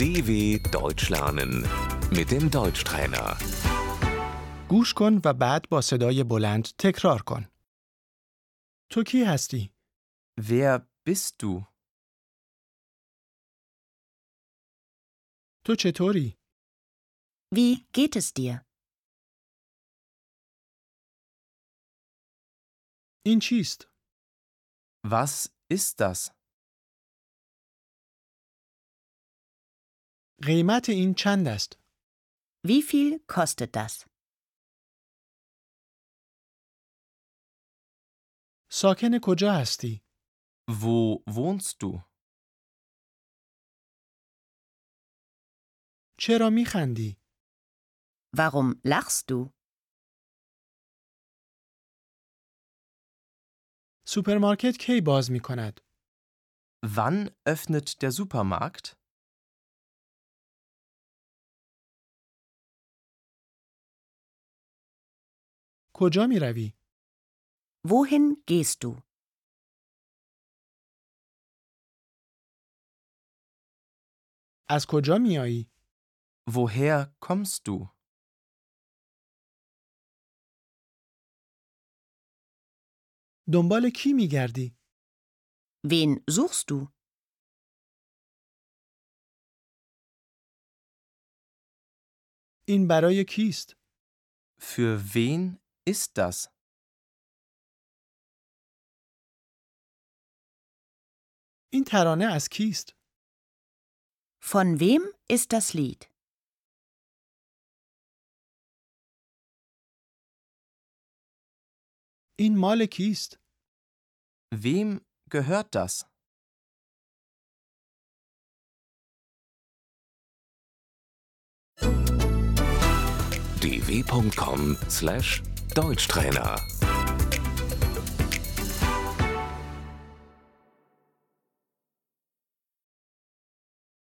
DW Deutsch lernen mit dem Deutschtrainer. گوش کن و بعد با صدای بلند تکرار کن. تو کی هستی؟ Wer bist du? تو چطوری؟ Wie geht es dir? این چیست؟ Was ist das? قیمت این چند است؟ Wie viel kostet das? ساکن کجا هستی؟ Wo wohnst du? چرا میخندی؟ Warum lachst du? سوپرمارکت کی باز می کند؟ Wann öffnet der Supermarkt? کجا می روی؟ Wohin gehst du? از کجا می آیی؟ Woher kommst du? دنبال کی می گردی؟ Wen suchst du? این برای کیست؟ Für wen ist das? این ترانه از کیست؟ Von wem ist das Lied? این مال کیست؟ Wem gehört das? dw.com/deutschtrainer